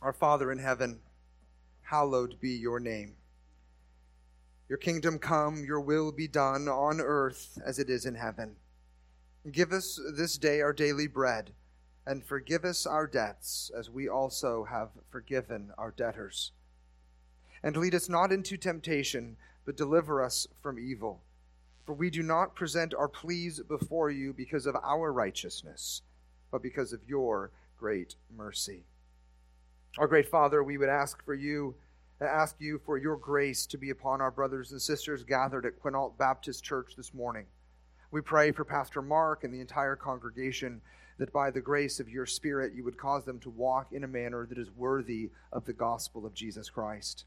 Our Father in heaven, hallowed be your name. Your kingdom come, your will be done on earth as it is in heaven. Give us this day our daily bread, and forgive us our debts as we also have forgiven our debtors. And lead us not into temptation, but deliver us from evil. For we do not present our pleas before you because of our righteousness, but because of your great mercy. Our great Father, we would ask for you, ask you for your grace to be upon our brothers and sisters gathered at Quinault Baptist Church this morning. We pray for Pastor Mark and the entire congregation that by the grace of your Spirit you would cause them to walk in a manner that is worthy of the gospel of Jesus Christ.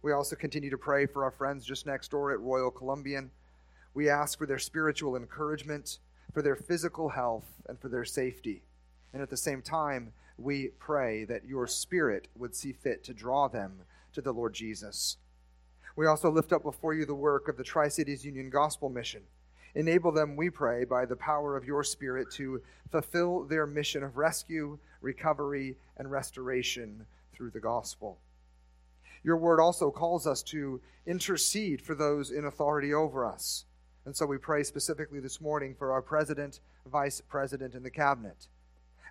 We also continue to pray for our friends just next door at Royal Columbian. We ask for their spiritual encouragement, for their physical health, and for their safety. And at the same time, we pray that your Spirit would see fit to draw them to the Lord Jesus. We also lift up before you the work of the Tri Cities Union Gospel Mission. Enable them, we pray, by the power of your Spirit to fulfill their mission of rescue, recovery, and restoration through the gospel. Your word also calls us to intercede for those in authority over us. And so we pray specifically this morning for our president, vice president, and the cabinet.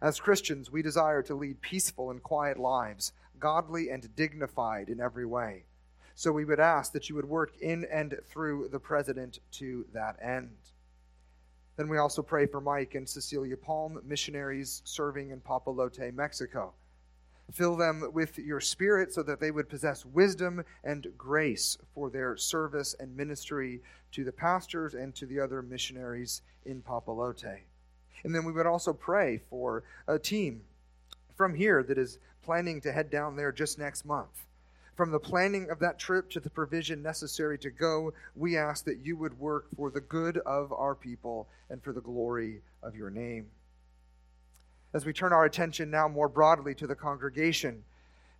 As Christians, we desire to lead peaceful and quiet lives, godly and dignified in every way. So we would ask that you would work in and through the president to that end. Then we also pray for Mike and Cecilia Palm, missionaries serving in Papalote, Mexico. Fill them with your spirit so that they would possess wisdom and grace for their service and ministry to the pastors and to the other missionaries in Papalote. And then we would also pray for a team from here that is planning to head down there just next month. From the planning of that trip to the provision necessary to go, we ask that you would work for the good of our people and for the glory of your name. As we turn our attention now more broadly to the congregation,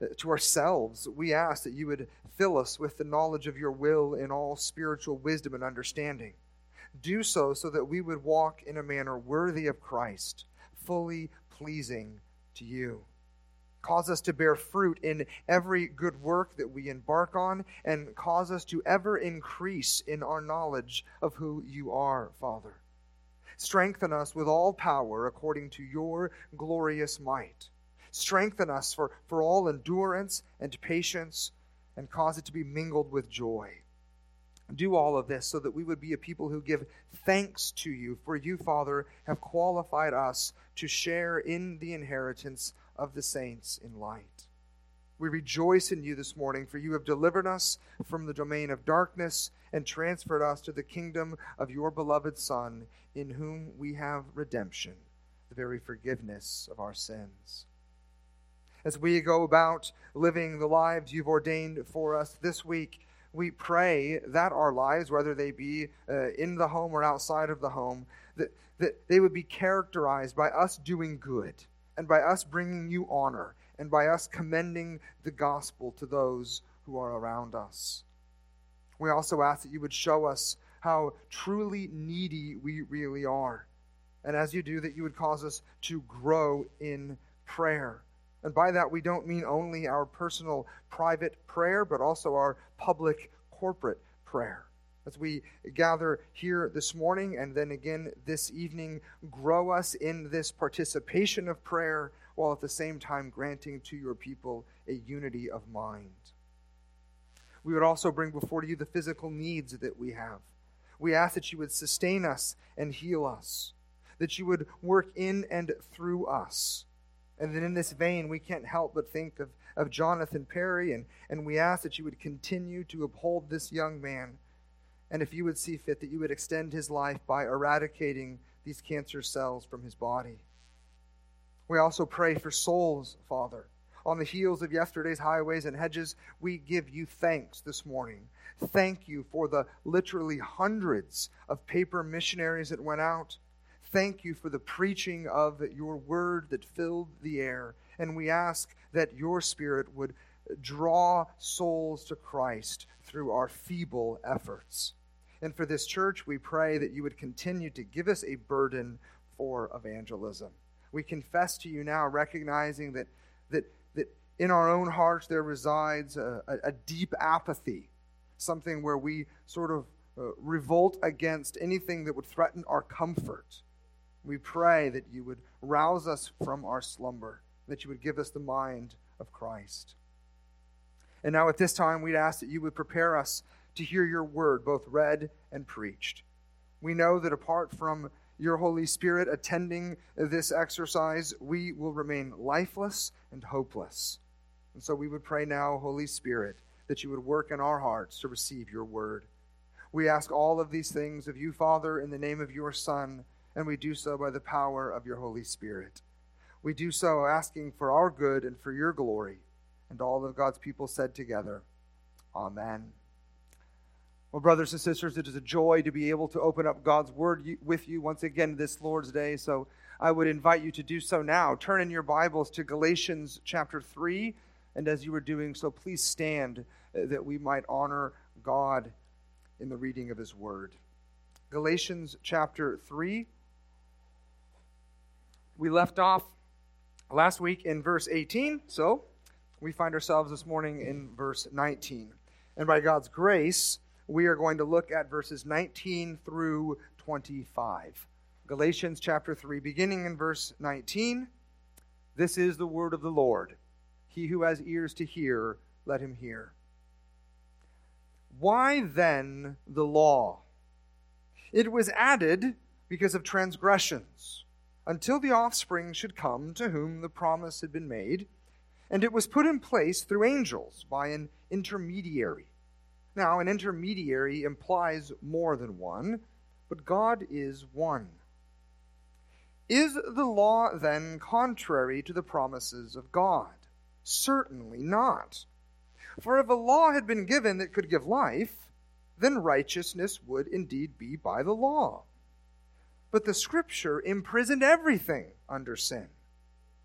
uh, to ourselves, we ask that you would fill us with the knowledge of your will in all spiritual wisdom and understanding do so so that we would walk in a manner worthy of Christ, fully pleasing to you. Cause us to bear fruit in every good work that we embark on, and cause us to ever increase in our knowledge of who you are, Father. Strengthen us with all power according to your glorious might. Strengthen us for, for all endurance and patience, and cause it to be mingled with joy do all of this so that we would be a people who give thanks to you, for you, Father, have qualified us to share in the inheritance of the saints in light. We rejoice in you this morning, for you have delivered us from the domain of darkness and transferred us to the kingdom of your beloved Son, in whom we have redemption, the very forgiveness of our sins. As we go about living the lives you've ordained for us this week, we pray that our lives, whether they be uh, in the home or outside of the home, that, that they would be characterized by us doing good and by us bringing you honor and by us commending the gospel to those who are around us. We also ask that you would show us how truly needy we really are. And as you do, that you would cause us to grow in prayer and by that, we don't mean only our personal private prayer, but also our public corporate prayer. As we gather here this morning and then again this evening, grow us in this participation of prayer while at the same time granting to your people a unity of mind. We would also bring before you the physical needs that we have. We ask that you would sustain us and heal us, that you would work in and through us and then in this vein, we can't help but think of, of Jonathan Perry, and, and we ask that you would continue to uphold this young man. And if you would see fit, that you would extend his life by eradicating these cancer cells from his body. We also pray for souls, Father. On the heels of yesterday's highways and hedges, we give you thanks this morning. Thank you for the literally hundreds of paper missionaries that went out Thank you for the preaching of your word that filled the air. And we ask that your spirit would draw souls to Christ through our feeble efforts. And for this church, we pray that you would continue to give us a burden for evangelism. We confess to you now, recognizing that, that, that in our own hearts there resides a, a, a deep apathy, something where we sort of uh, revolt against anything that would threaten our comfort. We pray that you would rouse us from our slumber, that you would give us the mind of Christ. And now at this time, we'd ask that you would prepare us to hear your word, both read and preached. We know that apart from your Holy Spirit attending this exercise, we will remain lifeless and hopeless. And so we would pray now, Holy Spirit, that you would work in our hearts to receive your word. We ask all of these things of you, Father, in the name of your Son, and we do so by the power of your Holy Spirit. We do so asking for our good and for your glory. And all of God's people said together, Amen. Well, brothers and sisters, it is a joy to be able to open up God's Word with you once again this Lord's Day. So I would invite you to do so now. Turn in your Bibles to Galatians chapter 3 and as you were doing so, please stand uh, that we might honor God in the reading of his word. Galatians chapter 3. We left off last week in verse 18, so we find ourselves this morning in verse 19. And by God's grace, we are going to look at verses 19 through 25. Galatians chapter 3, beginning in verse 19. This is the word of the Lord. He who has ears to hear, let him hear. Why then the law? It was added because of transgressions, until the offspring should come to whom the promise had been made, and it was put in place through angels by an intermediary. Now, an intermediary implies more than one, but God is one. Is the law then contrary to the promises of God? Certainly not. For if a law had been given that could give life, then righteousness would indeed be by the law. But the Scripture imprisoned everything under sin,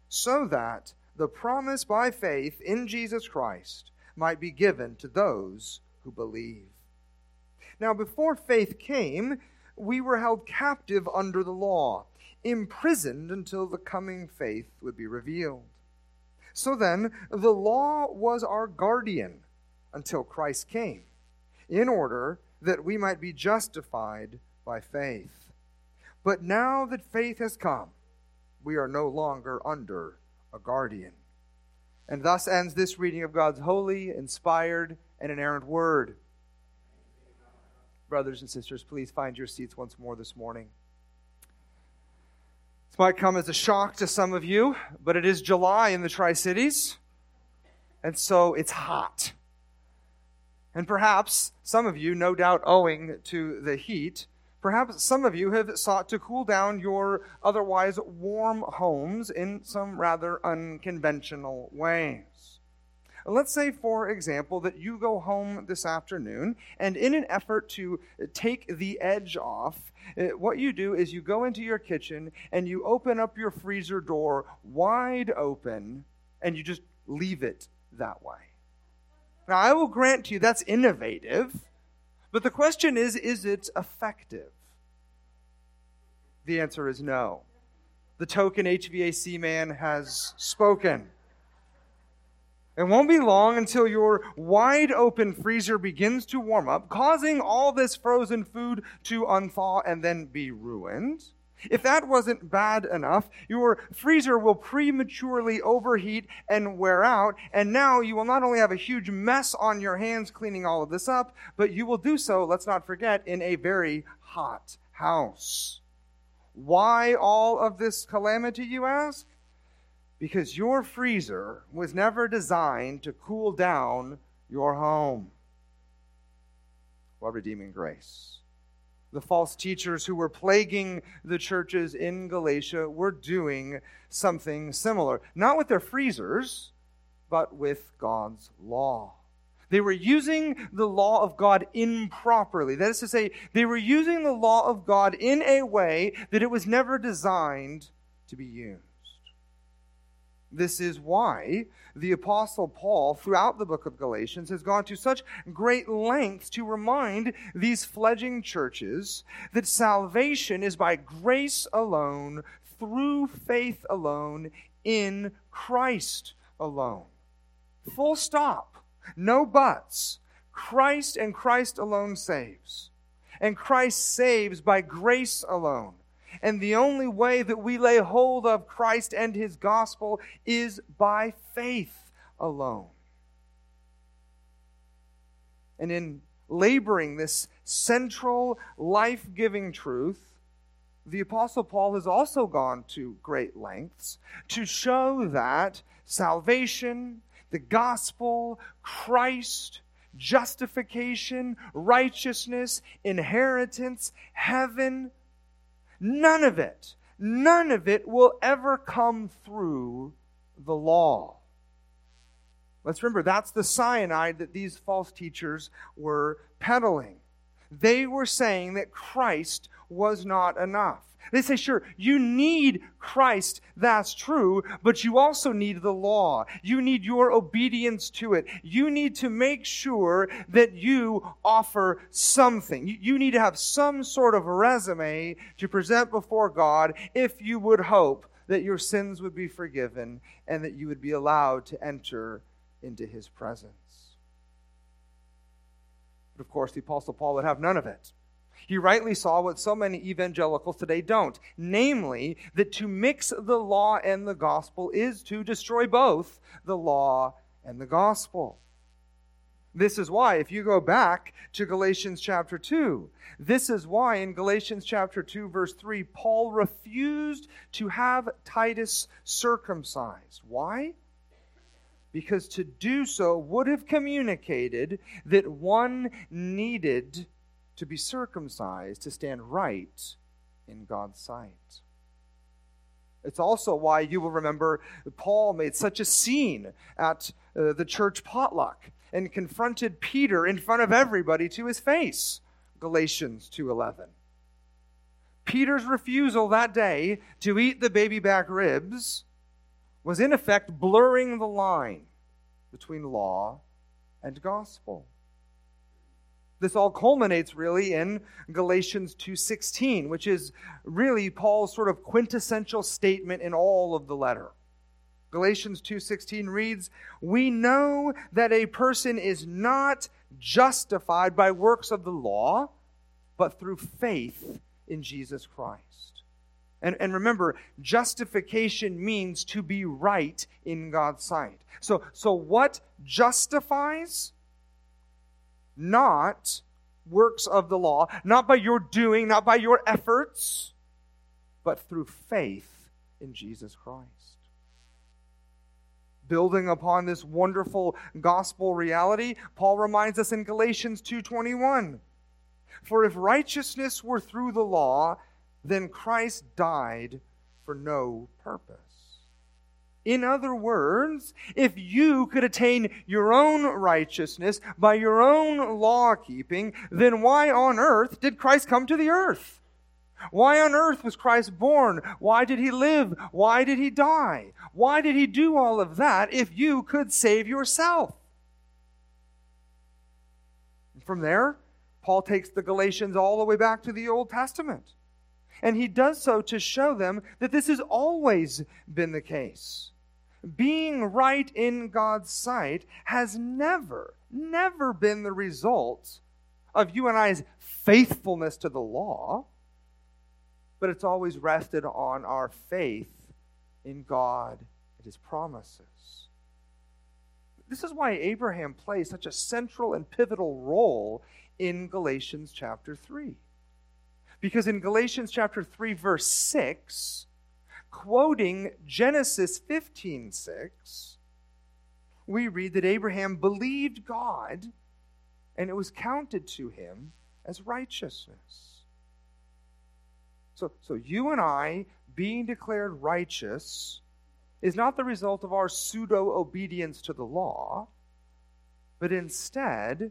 so that the promise by faith in Jesus Christ might be given to those who believe. Now, before faith came, we were held captive under the law, imprisoned until the coming faith would be revealed. So then, the law was our guardian until Christ came, in order that we might be justified by faith. But now that faith has come, we are no longer under a guardian. And thus ends this reading of God's holy, inspired, and inerrant word. Brothers and sisters, please find your seats once more this morning. This might come as a shock to some of you, but it is July in the Tri Cities, and so it's hot. And perhaps some of you, no doubt owing to the heat, perhaps some of you have sought to cool down your otherwise warm homes in some rather unconventional ways. Let's say, for example, that you go home this afternoon, and in an effort to take the edge off, uh, what you do is you go into your kitchen and you open up your freezer door wide open, and you just leave it that way. Now, I will grant you that's innovative, but the question is is it effective? The answer is no. The token HVAC man has spoken. It won't be long until your wide open freezer begins to warm up, causing all this frozen food to unthaw and then be ruined. If that wasn't bad enough, your freezer will prematurely overheat and wear out, and now you will not only have a huge mess on your hands cleaning all of this up, but you will do so, let's not forget, in a very hot house. Why all of this calamity, you ask? because your freezer was never designed to cool down your home. What redeeming grace. The false teachers who were plaguing the churches in Galatia were doing something similar. Not with their freezers, but with God's law. They were using the law of God improperly. That is to say, they were using the law of God in a way that it was never designed to be used. This is why the Apostle Paul, throughout the book of Galatians, has gone to such great lengths to remind these fledging churches that salvation is by grace alone, through faith alone, in Christ alone. Full stop. No buts. Christ and Christ alone saves. And Christ saves by grace alone. And the only way that we lay hold of Christ and his gospel is by faith alone. And in laboring this central life giving truth, the Apostle Paul has also gone to great lengths to show that salvation, the gospel, Christ, justification, righteousness, inheritance, heaven, none of it, none of it will ever come through the law. Let's remember that's the cyanide that these false teachers were peddling. They were saying that Christ was not enough. They say, sure, you need Christ, that's true, but you also need the law. You need your obedience to it. You need to make sure that you offer something. You need to have some sort of resume to present before God if you would hope that your sins would be forgiven and that you would be allowed to enter into his presence. But of course, the Apostle Paul would have none of it. He rightly saw what so many evangelicals today don't namely, that to mix the law and the gospel is to destroy both the law and the gospel. This is why, if you go back to Galatians chapter 2, this is why in Galatians chapter 2, verse 3, Paul refused to have Titus circumcised. Why? Because to do so would have communicated that one needed to be circumcised to stand right in God's sight. It's also why you will remember Paul made such a scene at uh, the church potluck and confronted Peter in front of everybody to his face. Galatians 2:11. Peter's refusal that day to eat the baby back ribs was in effect blurring the line between law and gospel. This all culminates really in Galatians 2:16, which is really Paul's sort of quintessential statement in all of the letter. Galatians 2:16 reads, "We know that a person is not justified by works of the law, but through faith in Jesus Christ." And, and remember, justification means to be right in God's sight. So, so what justifies? Not works of the law, not by your doing, not by your efforts, but through faith in Jesus Christ. Building upon this wonderful gospel reality, Paul reminds us in Galatians 2:21, "For if righteousness were through the law, then Christ died for no purpose." In other words, if you could attain your own righteousness by your own law keeping, then why on earth did Christ come to the earth? Why on earth was Christ born? Why did he live? Why did he die? Why did he do all of that if you could save yourself? From there, Paul takes the Galatians all the way back to the Old Testament. And he does so to show them that this has always been the case being right in God's sight has never, never been the result of you and I's faithfulness to the law, but it's always rested on our faith in God and His promises. This is why Abraham plays such a central and pivotal role in Galatians chapter 3. Because in Galatians chapter 3, verse 6, quoting Genesis 15:6, we read that Abraham believed God and it was counted to him as righteousness. So, so you and I being declared righteous is not the result of our pseudo obedience to the law, but instead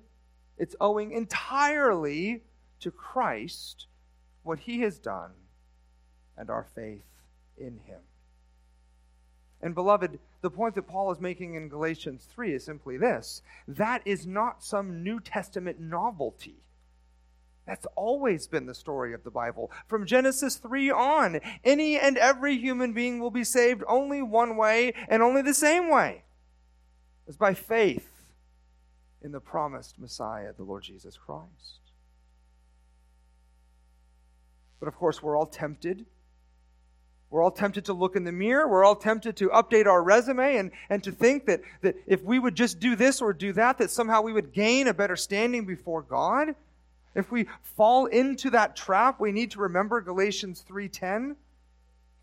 it's owing entirely to Christ, what he has done, and our faith in him. And, beloved, the point that Paul is making in Galatians 3 is simply this that is not some New Testament novelty. That's always been the story of the Bible. From Genesis 3 on, any and every human being will be saved only one way and only the same way is by faith in the promised Messiah, the Lord Jesus Christ. But of course, we're all tempted. We're all tempted to look in the mirror. We're all tempted to update our resume and, and to think that, that if we would just do this or do that, that somehow we would gain a better standing before God. If we fall into that trap, we need to remember Galatians 3:10.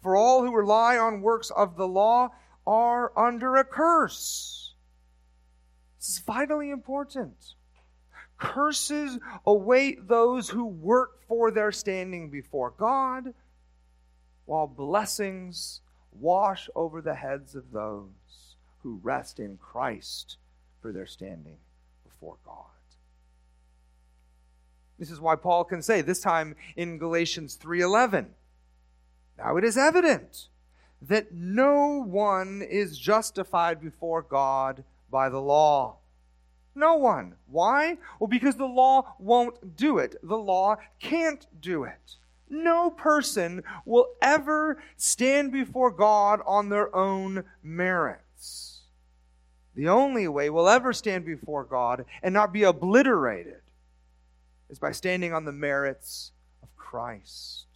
For all who rely on works of the law are under a curse. This is vitally important. Curses await those who work for their standing before God, while blessings wash over the heads of those who rest in Christ for their standing before God. This is why Paul can say this time in Galatians 3:11 Now it is evident that no one is justified before God by the law. No one. Why? Well, because the law won't do it. The law can't do it. No person will ever stand before God on their own merits. The only way we'll ever stand before God and not be obliterated is by standing on the merits of Christ.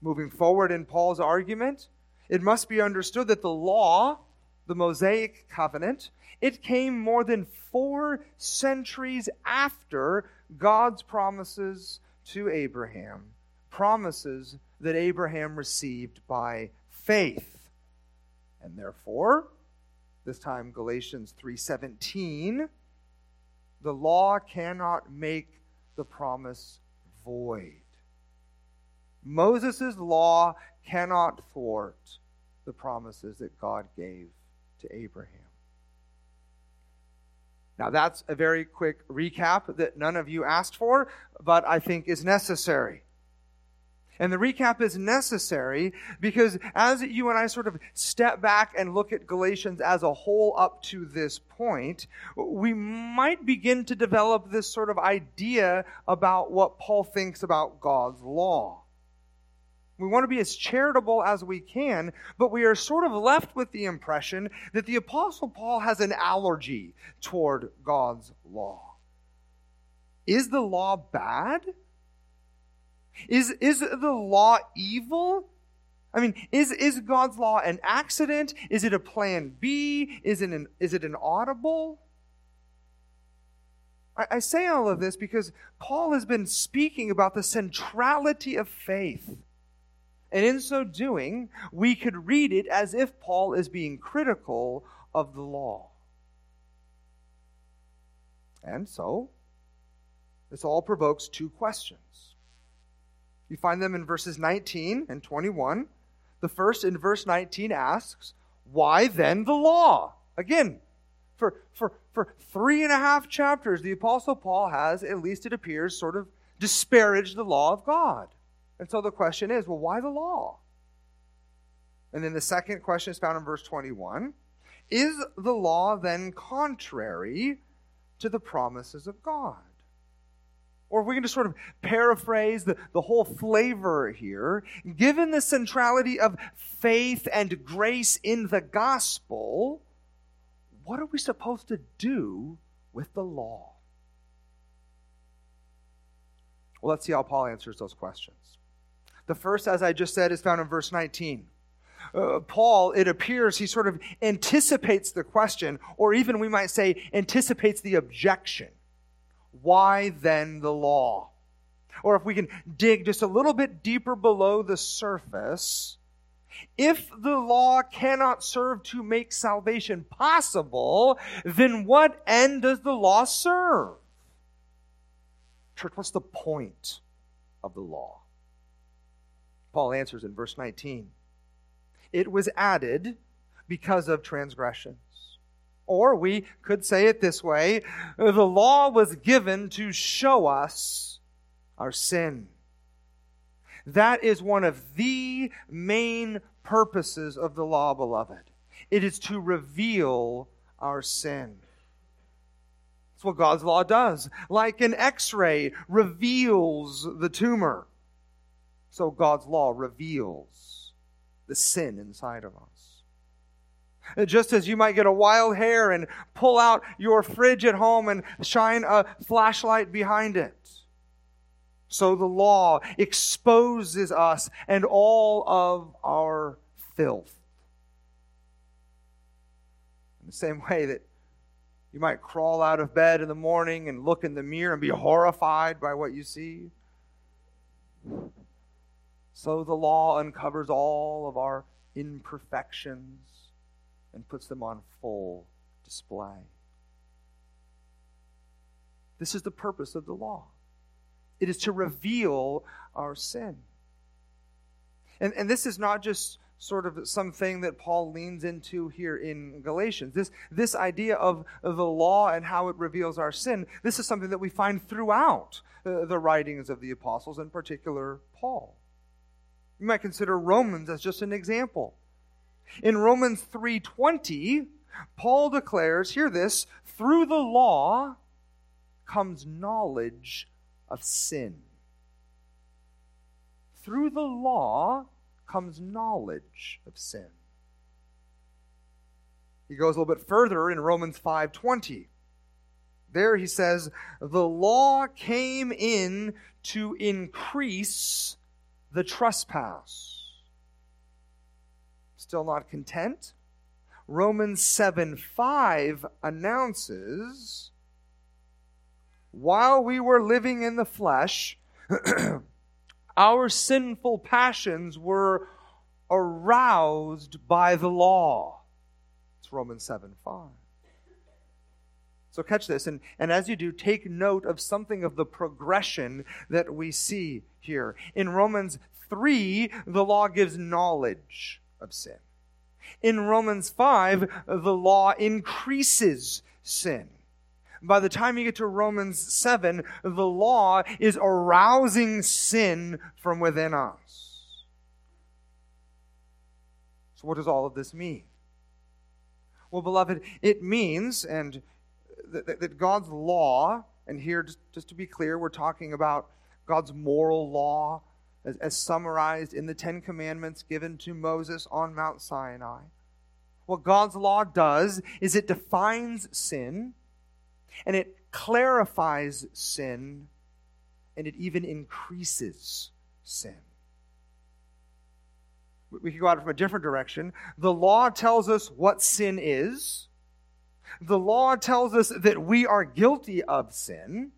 Moving forward in Paul's argument, it must be understood that the law, the Mosaic covenant, it came more than four centuries after God's promises to Abraham, promises that Abraham received by faith. And therefore, this time Galatians 3:17, the law cannot make the promise void. Moses' law cannot thwart the promises that God gave to Abraham. Now, that's a very quick recap that none of you asked for, but I think is necessary. And the recap is necessary because as you and I sort of step back and look at Galatians as a whole up to this point, we might begin to develop this sort of idea about what Paul thinks about God's law. We want to be as charitable as we can, but we are sort of left with the impression that the Apostle Paul has an allergy toward God's law. Is the law bad? Is, is the law evil? I mean, is, is God's law an accident? Is it a plan B? Is it an, is it an audible? I, I say all of this because Paul has been speaking about the centrality of faith and in so doing, we could read it as if Paul is being critical of the law. And so, this all provokes two questions. You find them in verses 19 and 21. The first in verse 19 asks, Why then the law? Again, for, for, for three and a half chapters, the Apostle Paul has, at least it appears, sort of disparaged the law of God. And so the question is well, why the law? And then the second question is found in verse 21. Is the law then contrary to the promises of God? Or if we can just sort of paraphrase the, the whole flavor here, given the centrality of faith and grace in the gospel, what are we supposed to do with the law? Well, let's see how Paul answers those questions. The first, as I just said, is found in verse 19. Uh, Paul, it appears he sort of anticipates the question, or even we might say anticipates the objection. Why then the law? Or if we can dig just a little bit deeper below the surface, if the law cannot serve to make salvation possible, then what end does the law serve? Church, what's the point of the law? Paul answers in verse 19. It was added because of transgressions. Or we could say it this way the law was given to show us our sin. That is one of the main purposes of the law, beloved. It is to reveal our sin. That's what God's law does. Like an x ray reveals the tumor so God's law reveals the sin inside of us. Just as you might get a wild hair and pull out your fridge at home and shine a flashlight behind it. So the law exposes us and all of our filth. In the same way that you might crawl out of bed in the morning and look in the mirror and be horrified by what you see. So the law uncovers all of our imperfections and puts them on full display. This is the purpose of the law it is to reveal our sin. And, and this is not just sort of something that Paul leans into here in Galatians. This, this idea of, the law and how it reveals our sin, this is something that we find throughout uh, the writings of the apostles, in particular Paul. You might consider Romans as just an example. In Romans 3:20, Paul declares, hear this, through the law comes knowledge of sin. Through the law comes knowledge of sin. He goes a little bit further in Romans 5:20. There he says, "The law came in to increase the trespass." Still not content? Romans 7 5 announces while we were living in the flesh, our sinful passions were aroused by the law. It's Romans 7 5. So catch this, and, and as you do, take note of something of the progression that we see here. In Romans 3, the law gives knowledge of sin. In Romans 5, the law increases sin by the time you get to Romans 7, the law is arousing sin from within us. So, what does all of this mean? Well, beloved, it means, and that, that God's law, and here, just, just to be clear, we're talking about God's moral law as, as summarized in the Ten Commandments given to Moses on Mount Sinai. What God's law does is it defines sin and it clarifies sin and it even increases sin. We could go out from a different direction. The law tells us what sin is. The law tells us that we are guilty of sin.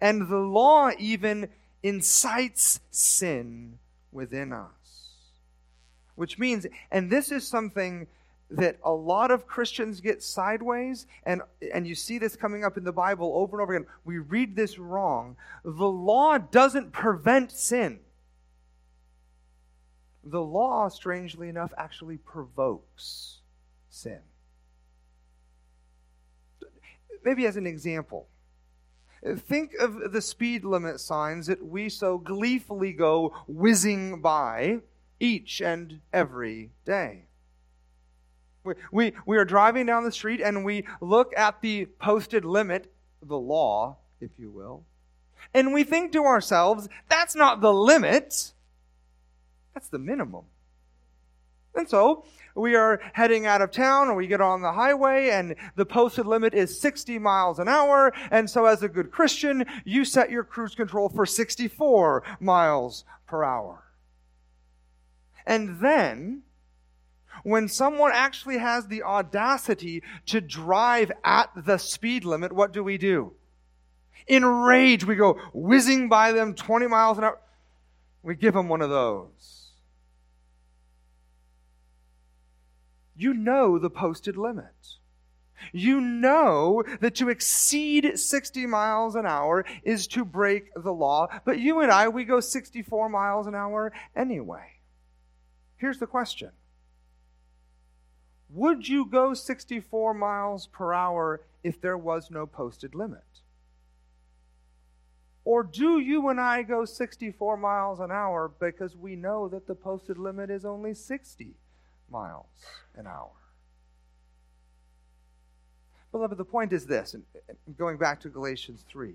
And the law even incites sin within us. Which means, and this is something that a lot of Christians get sideways, and, and you see this coming up in the Bible over and over again. We read this wrong. The law doesn't prevent sin. The law, strangely enough, actually provokes sin. Maybe as an example, think of the speed limit signs that we so gleefully go whizzing by each and every day. We, we, we are driving down the street and we look at the posted limit, the law, if you will, and we think to ourselves, that's not the limit, that's the minimum. And so, we are heading out of town or we get on the highway and the posted limit is 60 miles an hour. And so as a good Christian, you set your cruise control for 64 miles per hour. And then when someone actually has the audacity to drive at the speed limit, what do we do? In rage, we go whizzing by them 20 miles an hour. We give them one of those. You know the posted limit. You know that to exceed 60 miles an hour is to break the law, but you and I, we go 64 miles an hour anyway. Here's the question would you go 64 miles per hour if there was no posted limit? Or do you and I go 64 miles an hour because we know that the posted limit is only 60 miles an hour? Beloved, the point is this, and going back to Galatians 3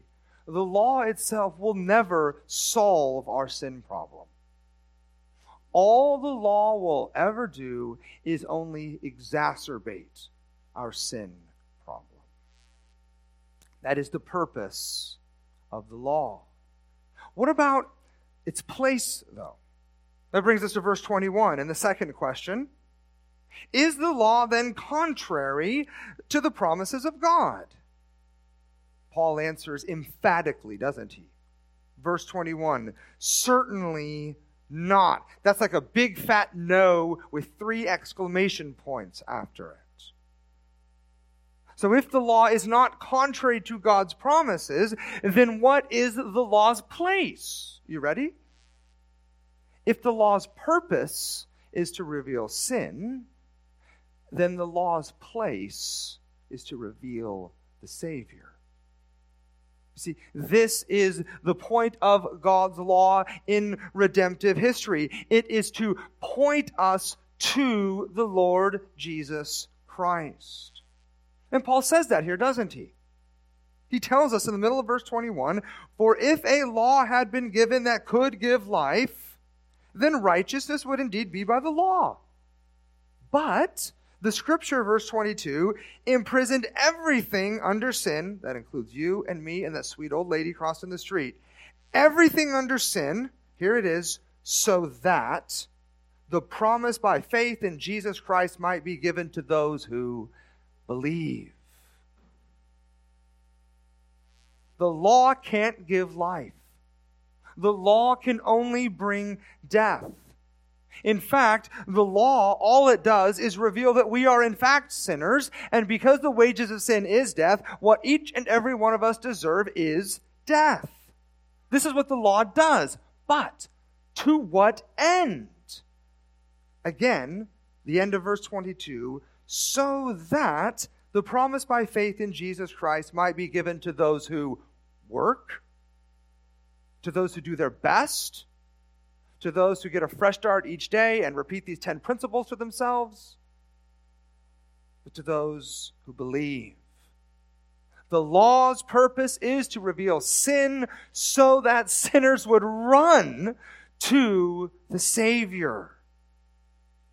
the law itself will never solve our sin problem. all the law will ever do is only exacerbate our sin problem. That is the purpose of the law. What about its place, though? That brings us to verse 21 and the second question. Is the law then contrary to the promises of God? Paul answers emphatically, doesn't he? Verse 21 Certainly not. That's like a big fat no with three exclamation points after it. So if the law is not contrary to God's promises, then what is the law's place? You ready? If the law's purpose is to reveal sin, then the law's place is to reveal the Savior. See, this is the point of God's law in redemptive history. It is to point us to the Lord Jesus Christ. And Paul says that here, doesn't he? He tells us in the middle of verse 21 For if a law had been given that could give life, then righteousness would indeed be by the law. But the scripture, verse 22, imprisoned everything under sin. That includes you and me and that sweet old lady crossing the street. Everything under sin, here it is, so that the promise by faith in Jesus Christ might be given to those who believe. The law can't give life. The law can only bring death. In fact, the law, all it does is reveal that we are in fact sinners, and because the wages of sin is death, what each and every one of us deserve is death. This is what the law does. But to what end? Again, the end of verse 22 so that the promise by faith in Jesus Christ might be given to those who work, to those who do their best, to those who get a fresh start each day and repeat these 10 principles to themselves, but to those who believe. The law's purpose is to reveal sin so that sinners would run to the Savior.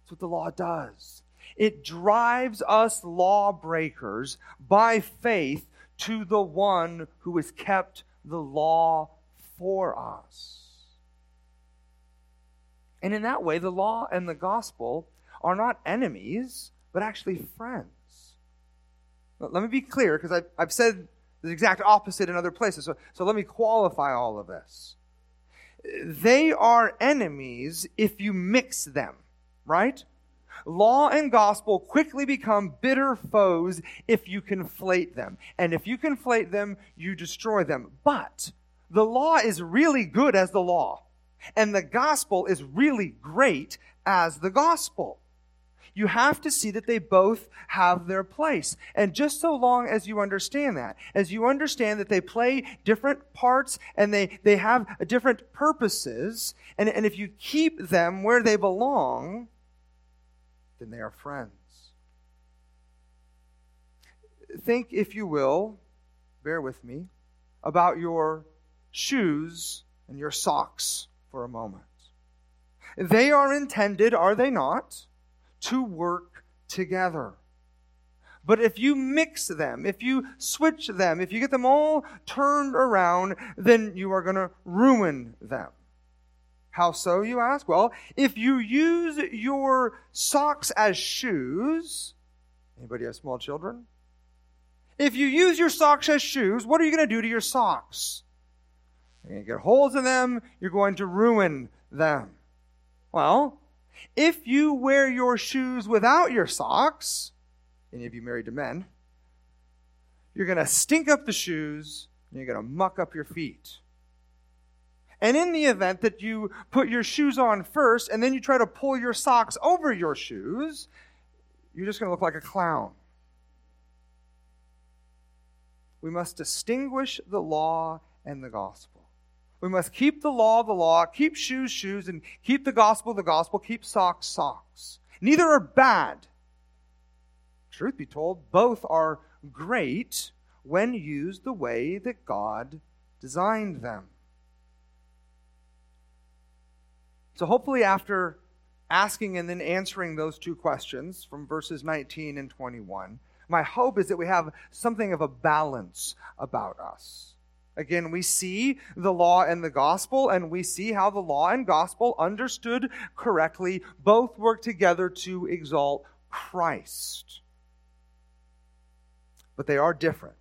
That's what the law does. It drives us lawbreakers by faith to the one who has kept the law for us. And in that way, the law and the gospel are not enemies, but actually friends. Let me be clear, because I've, I've said the exact opposite in other places. So, so let me qualify all of this. They are enemies if you mix them, right? Law and gospel quickly become bitter foes if you conflate them. And if you conflate them, you destroy them. But the law is really good as the law. And the gospel is really great as the gospel. You have to see that they both have their place. And just so long as you understand that, as you understand that they play different parts and they, they have different purposes, and, and if you keep them where they belong, then they are friends. Think, if you will, bear with me, about your shoes and your socks for a moment. They are intended, are they not, to work together. But if you mix them, if you switch them, if you get them all turned around, then you are going to ruin them. How so, you ask? Well, if you use your socks as shoes, anybody have small children? If you use your socks as shoes, what are you going to do to your socks? You're going to get holes in them, you're going to ruin them. Well, if you wear your shoes without your socks, any of you married to men, you're going to stink up the shoes and you're going to muck up your feet. And in the event that you put your shoes on first and then you try to pull your socks over your shoes, you're just going to look like a clown. We must distinguish the law and the gospel. We must keep the law the law, keep shoes shoes, and keep the gospel the gospel, keep socks socks. Neither are bad. Truth be told, both are great when used the way that God designed them. So, hopefully, after asking and then answering those two questions from verses 19 and 21, my hope is that we have something of a balance about us. Again, we see the law and the gospel, and we see how the law and gospel, understood correctly, both work together to exalt Christ. But they are different.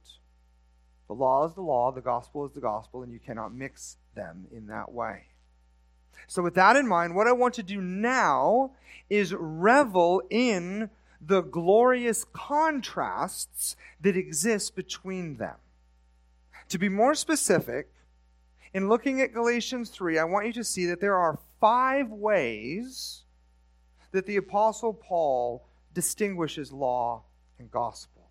The law is the law, the gospel is the gospel, and you cannot mix them in that way. So, with that in mind, what I want to do now is revel in the glorious contrasts that exist between them. To be more specific, in looking at Galatians 3, I want you to see that there are five ways that the Apostle Paul distinguishes law and gospel.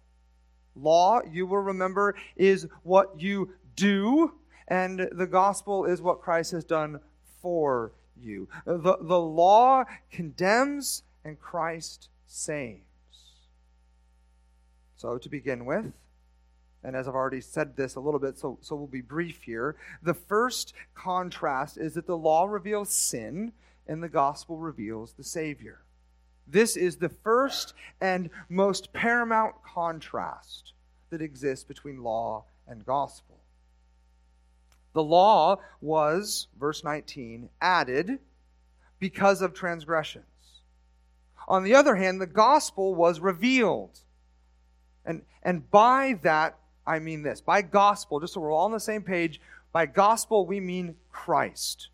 Law, you will remember, is what you do, and the gospel is what Christ has done for you. The, the law condemns, and Christ saves. So, to begin with, and as I've already said this a little bit, so, so we'll be brief here. The first contrast is that the law reveals sin and the gospel reveals the Savior. This is the first and most paramount contrast that exists between law and gospel. The law was, verse 19, added because of transgressions. On the other hand, the gospel was revealed. And, and by that, I mean this. By gospel, just so we're all on the same page, by gospel, we mean Christ.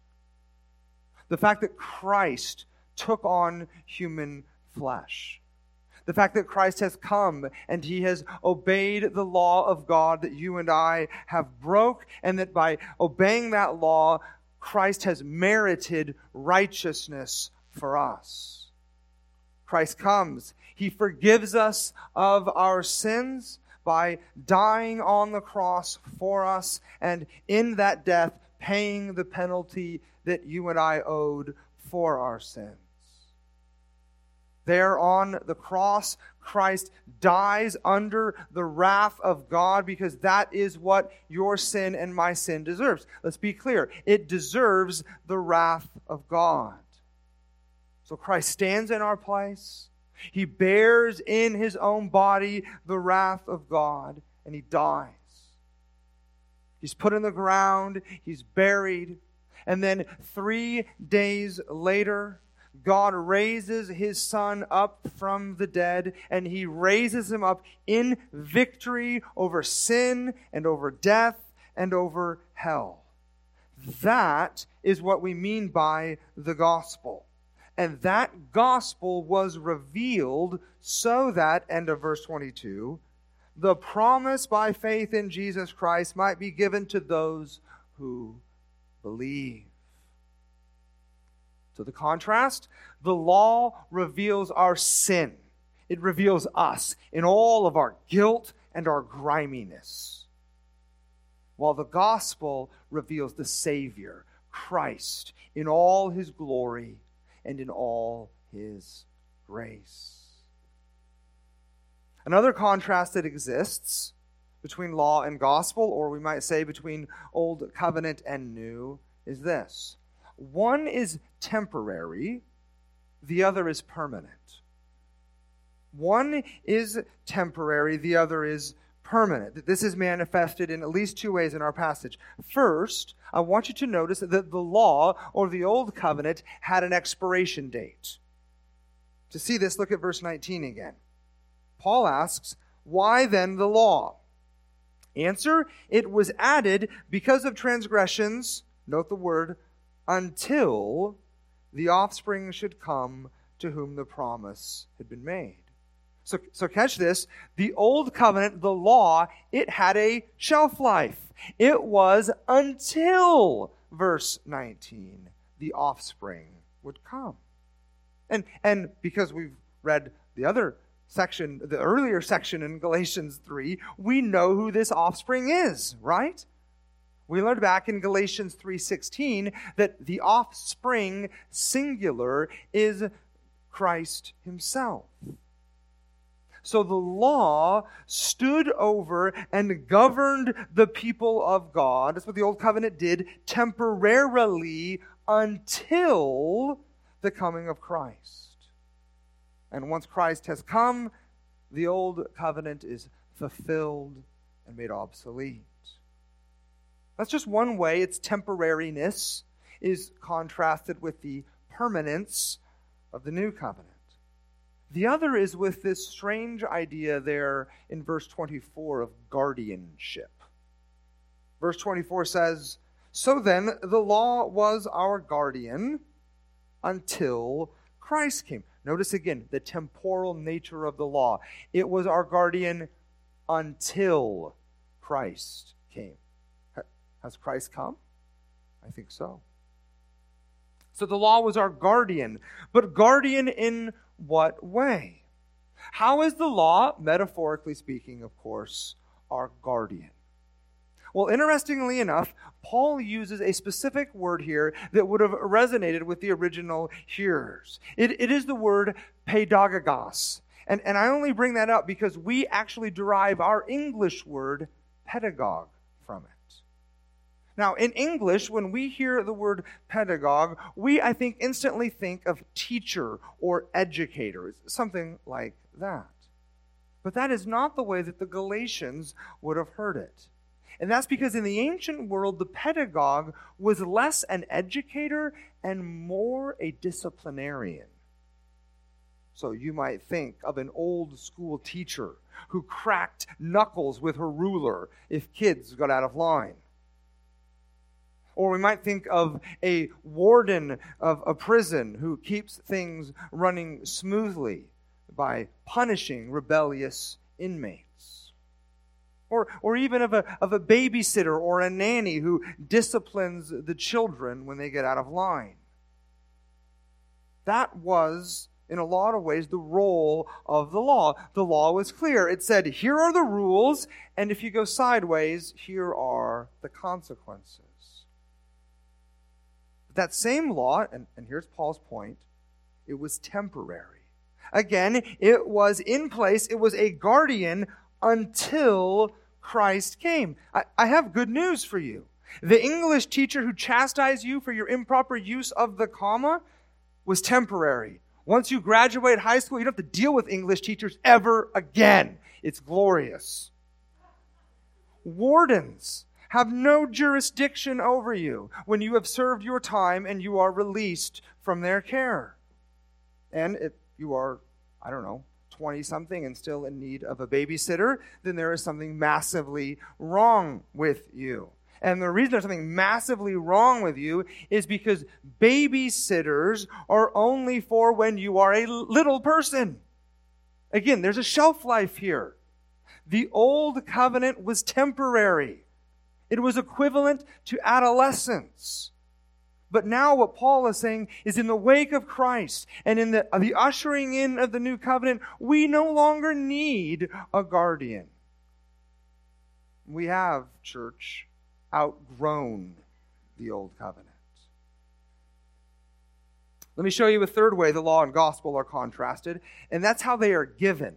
The fact that Christ took on human flesh. The fact that Christ has come and he has obeyed the law of God that you and I have broke, and that by obeying that law, Christ has merited righteousness for us. Christ comes. He forgives us of our sins by dying on the cross for us, and in that death, paying the penalty that you and I owed for our sins. There on the cross, Christ dies under the wrath of God because that is what your sin and my sin deserves. Let's be clear it deserves the wrath of God. So Christ stands in our place. He bears in his own body the wrath of God, and he dies. He's put in the ground, he's buried, and then three days later, God raises his son up from the dead, and he raises him up in victory over sin and over death and over hell. That is what we mean by the gospel. And that gospel was revealed so that, end of verse 22, the promise by faith in Jesus Christ might be given to those who believe. So the contrast the law reveals our sin, it reveals us in all of our guilt and our griminess. While the gospel reveals the Savior, Christ, in all his glory and in all his grace. Another contrast that exists between law and gospel, or we might say between old covenant and new, is this one is temporary, the other is permanent. One is temporary, the other is permanent. This is manifested in at least two ways in our passage. First, I want you to notice that the law or the old covenant had an expiration date. To see this, look at verse 19 again. Paul asks, Why then the law? Answer, it was added because of transgressions, note the word, until the offspring should come to whom the promise had been made. So, so catch this. The old covenant, the law, it had a shelf life. It was until verse 19, the offspring would come. And, and because we've read the other section, the earlier section in Galatians 3, we know who this offspring is, right? We learned back in Galatians 3:16 that the offspring singular is Christ himself. So the law stood over and governed the people of God. That's what the old covenant did temporarily until the coming of Christ. And once Christ has come, the old covenant is fulfilled and made obsolete. That's just one way its temporariness is contrasted with the permanence of the new covenant. The other is with this strange idea there in verse 24 of guardianship. Verse 24 says, So then, the law was our guardian until Christ came. Notice again the temporal nature of the law. It was our guardian until Christ came. Has Christ come? I think so. So the law was our guardian. But guardian in what way? How is the law, metaphorically speaking, of course, our guardian? Well, interestingly enough, Paul uses a specific word here that would have resonated with the original hearers. It, it is the word pedagogos. And, and I only bring that up because we actually derive our English word pedagogue from it. Now, in English, when we hear the word pedagogue, we, I think, instantly think of teacher or educator, something like that. But that is not the way that the Galatians would have heard it. And that's because in the ancient world, the pedagogue was less an educator and more a disciplinarian. So you might think of an old school teacher who cracked knuckles with her ruler if kids got out of line. Or we might think of a warden of a prison who keeps things running smoothly by punishing rebellious inmates or, or even of a, of a babysitter or a nanny who disciplines the children when they get out of line. That was, in a lot of ways, the role of the law. The law was clear. It said, here are the rules, and if you go sideways, here are the consequences. That same law, and, and here's Paul's point, it was temporary. Again, it was in place, it was a guardian until Christ came. I, I have good news for you. The English teacher who chastised you for your improper use of the comma was temporary. Once you graduate high school, you don't have to deal with English teachers ever again. It's glorious. Wardens have no jurisdiction over you when you have served your time and you are released from their care. And if you are, I don't know, 20 something and still in need of a babysitter, then there is something massively wrong with you. And the reason there's something massively wrong with you is because babysitters are only for when you are a little person. Again, there's a shelf life here. The old covenant was temporary. It was equivalent to adolescence. But now what Paul is saying is in the wake of Christ and in the, the ushering in of the new covenant, we no longer need a guardian. We have, church, outgrown the old covenant. Let me show you a third way the law and gospel are contrasted, and that's how they are given.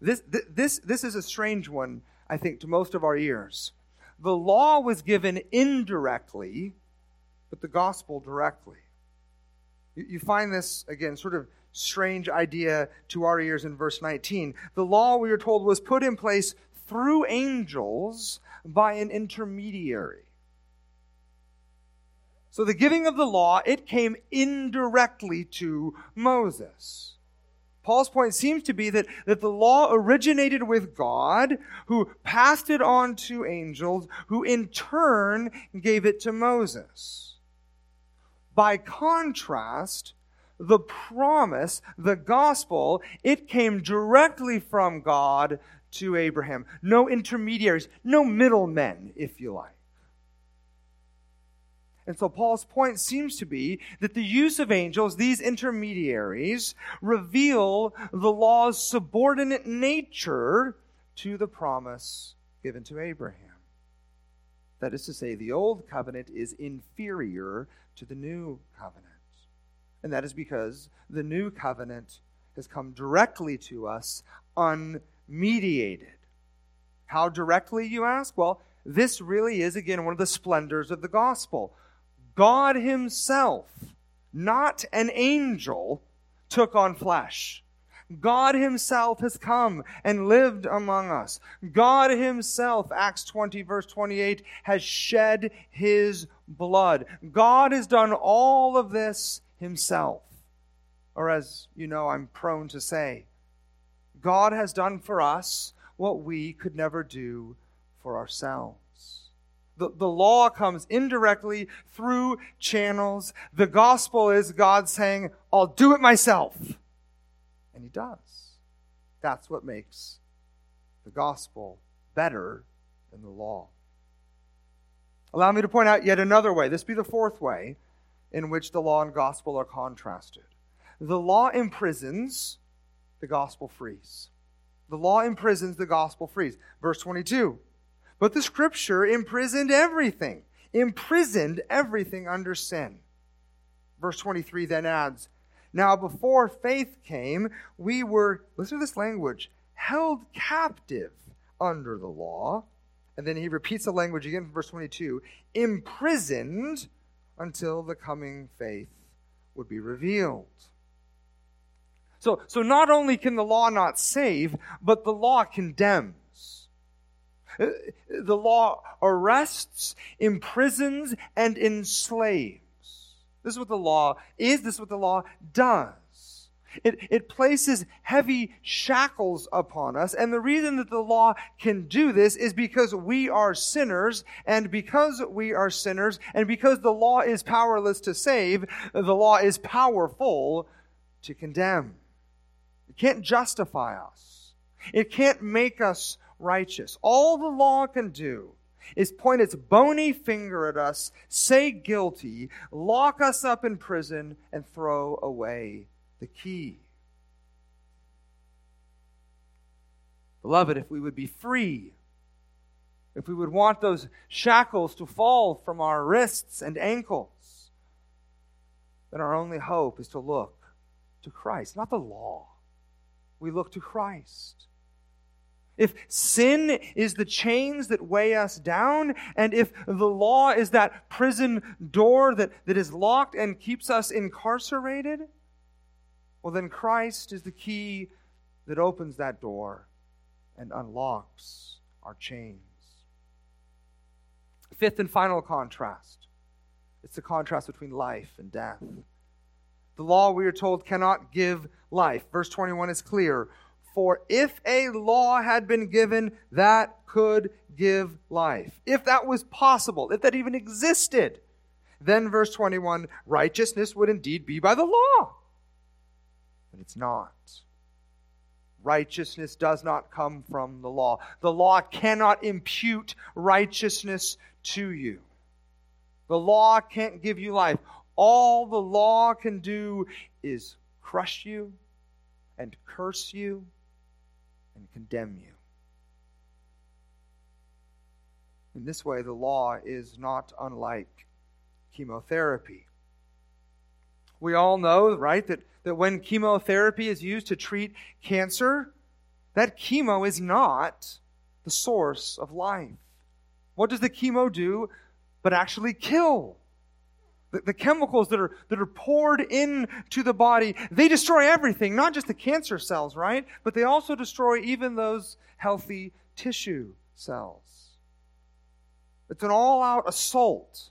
This, this, this is a strange one, I think, to most of our ears. The law was given indirectly but the gospel directly. You find this, again, sort of strange idea to our ears in verse 19. The law, we are told, was put in place through angels by an intermediary. So the giving of the law, it came indirectly to Moses. Paul's point seems to be that, that the law originated with God, who passed it on to angels, who in turn gave it to Moses. By contrast, the promise, the gospel, it came directly from God to Abraham. No intermediaries, no middlemen, if you like. And so Paul's point seems to be that the use of angels, these intermediaries, reveal the law's subordinate nature to the promise given to Abraham. That is to say, the old covenant is inferior to the new covenant. And that is because the new covenant has come directly to us unmediated. How directly, you ask? Well, this really is, again, one of the splendors of the gospel. God Himself not an angel, took on flesh. God Himself has come and lived among us. God Himself, Acts 20, verse 28, has shed His blood. God has done all of this Himself. Or, as you know, I'm prone to say, God has done for us what we could never do for ourselves. The, the law comes indirectly through channels. The gospel is God saying, I'll do it myself. And he does. That's what makes the gospel better than the law. Allow me to point out yet another way. This be the fourth way in which the law and gospel are contrasted. The law imprisons, the gospel frees. The law imprisons, the gospel frees. Verse 22 But the scripture imprisoned everything, imprisoned everything under sin. Verse 23 then adds, now, before faith came, we were, listen to this language, held captive under the law. And then he repeats the language again from verse 22 imprisoned until the coming faith would be revealed. So, so not only can the law not save, but the law condemns. The law arrests, imprisons, and enslaves. This is what the law is. This is what the law does. It, it places heavy shackles upon us. And the reason that the law can do this is because we are sinners. And because we are sinners, and because the law is powerless to save, the law is powerful to condemn. It can't justify us, it can't make us righteous. All the law can do is point its bony finger at us, say guilty, lock us up in prison, and throw away the key. Beloved, if we would be free, if we would want those shackles to fall from our wrists and ankles, then our only hope is to look to Christ, not the law. We look to Christ. If sin is the chains that weigh us down, and if the law is that prison door that, that is locked and keeps us incarcerated, well, then Christ is the key that opens that door and unlocks our chains. Fifth and final contrast it's the contrast between life and death. The law, we are told, cannot give life. Verse 21 is clear. For if a law had been given that could give life, if that was possible, if that even existed, then verse 21 righteousness would indeed be by the law. But it's not. Righteousness does not come from the law. The law cannot impute righteousness to you. The law can't give you life. All the law can do is crush you and curse you and condemn you. In this way, the law is not unlike chemotherapy. We all know, right, that, that when chemotherapy is used to treat cancer, that chemo is not the source of life. What does the chemo do but actually kill? The, the, chemicals that are, that are poured into the body, they destroy everything, not just the cancer cells, right? But they also destroy even those healthy tissue cells. It's an all out assault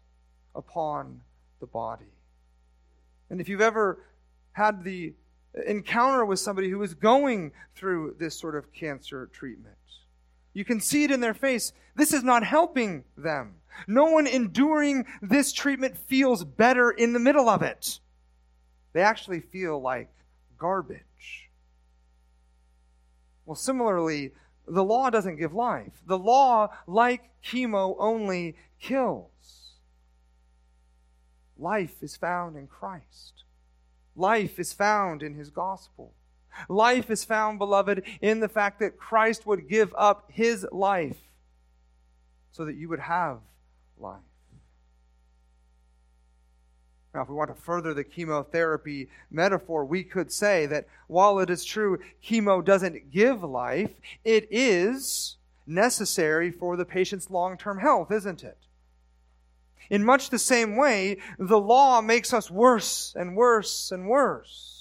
upon the body. And if you've ever had the encounter with somebody who is going through this sort of cancer treatment, you can see it in their face. This is not helping them. No one enduring this treatment feels better in the middle of it. They actually feel like garbage. Well, similarly, the law doesn't give life. The law, like chemo, only kills. Life is found in Christ. Life is found in his gospel. Life is found, beloved, in the fact that Christ would give up his life so that you would have life. Now, if we want to further the chemotherapy metaphor, we could say that while it is true chemo doesn't give life, it is necessary for the patient's long term health, isn't it? In much the same way, the law makes us worse and worse and worse.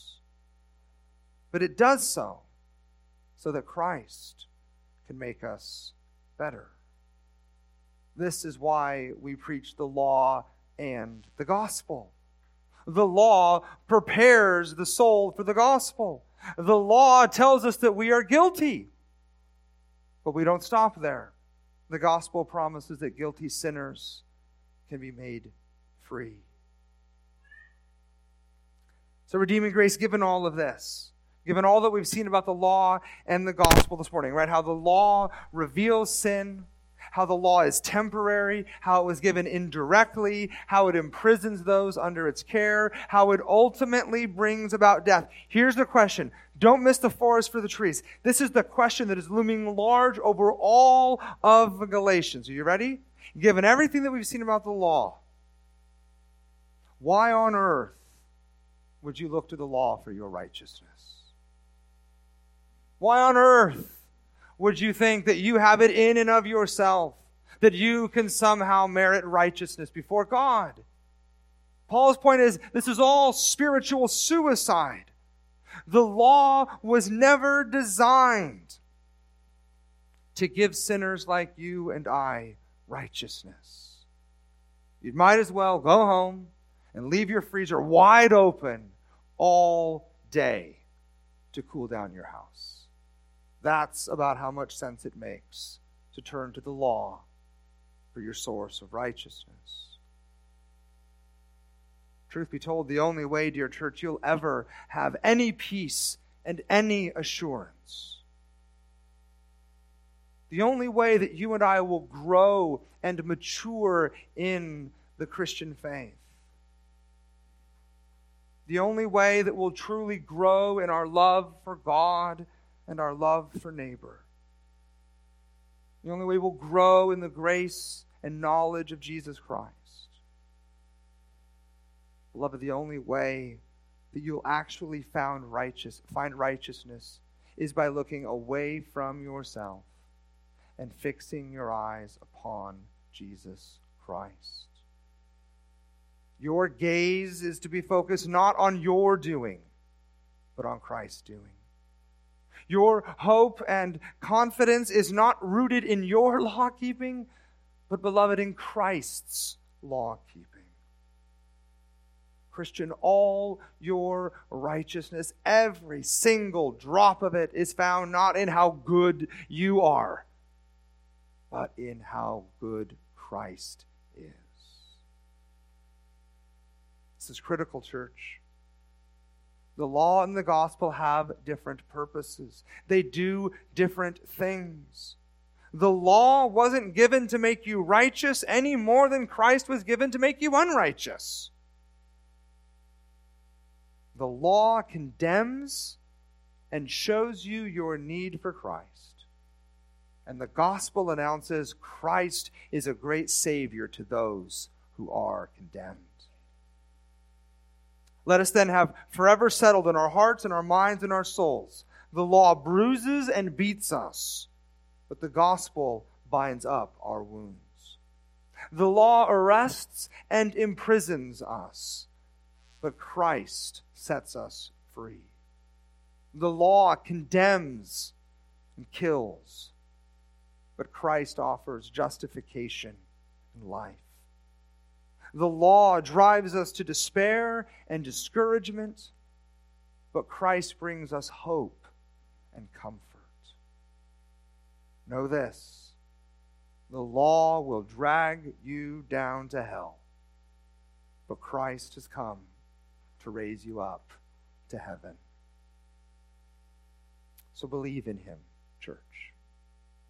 But it does so so that Christ can make us better. This is why we preach the law and the gospel. The law prepares the soul for the gospel. The law tells us that we are guilty. But we don't stop there. The gospel promises that guilty sinners can be made free. So, redeeming grace, given all of this, given all that we've seen about the law and the gospel this morning, right? How the law reveals sin, how the law is temporary, how it was given indirectly, how it imprisons those under its care, how it ultimately brings about death. Here's the question. Don't miss the forest for the trees. This is the question that is looming large over all of Galatians. Are you ready? Given everything that we've seen about the law, why on earth would you look to the law for your righteousness? Why on earth would you think that you have it in and of yourself, that you can somehow merit righteousness before God? Paul's point is this is all spiritual suicide. The law was never designed to give sinners like you and I righteousness. You might as well go home and leave your freezer wide open all day to cool down your house. That's about how much sense it makes to turn to the law for your source of righteousness. Truth be told, the only way, dear church, you'll ever have any peace and any assurance. The only way that you and I will grow and mature in the Christian faith. The only way that we'll truly grow in our love for God and our love for neighbor. The only way we'll grow in the grace and knowledge of Jesus Christ. Beloved, the only way that you'll actually found righteous, find righteousness is by looking away from yourself and fixing your eyes upon Jesus Christ. Your gaze is to be focused not on your doing, but on Christ's doing. Your hope and confidence is not rooted in your law keeping, but, beloved, in Christ's law keeping. Christian, all your righteousness, every single drop of it, is found not in how good you are, but in how good Christ is. This is critical, church. The law and the gospel have different purposes, they do different things. The law wasn't given to make you righteous any more than Christ was given to make you unrighteous. The law condemns and shows you your need for Christ. And the gospel announces Christ is a great Savior to those who are condemned. Let us then have forever settled in our hearts and our minds and our souls. The law bruises and beats us, but the gospel binds up our wounds. The law arrests and imprisons us, but Christ sets us free. The law condemns and kills, but Christ offers justification and life. The law drives us to despair and discouragement, but Christ brings us hope and comfort. Know this the law will drag you down to hell, but Christ has come to raise you up to heaven. So believe in him, church.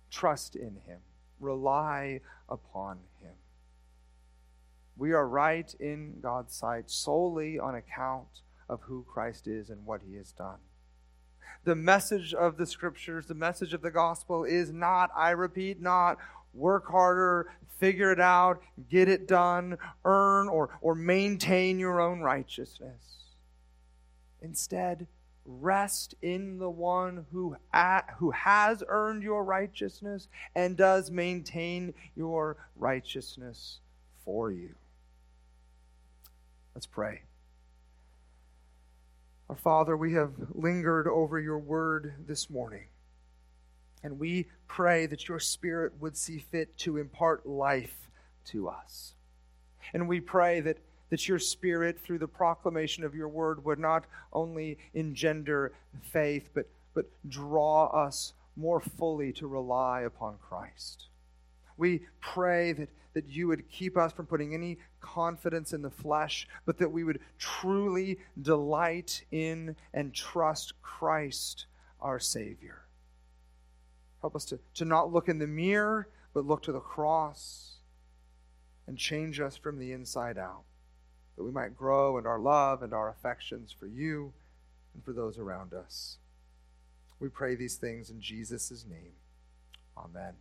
Trust in him. Rely upon him. We are right in God's sight solely on account of who Christ is and what he has done. The message of the scriptures, the message of the gospel is not, I repeat, not work harder, figure it out, get it done, earn or, or maintain your own righteousness. Instead, rest in the one who, at, who has earned your righteousness and does maintain your righteousness for you. Let's pray. Our Father, we have lingered over your word this morning. And we pray that your Spirit would see fit to impart life to us. And we pray that, that your Spirit, through the proclamation of your word, would not only engender faith, but, but draw us more fully to rely upon Christ. We pray that, that you would keep us from putting any confidence in the flesh, but that we would truly delight in and trust Christ, our Savior. Help us to, to not look in the mirror, but look to the cross and change us from the inside out, that we might grow in our love and our affections for you and for those around us. We pray these things in Jesus' name. Amen.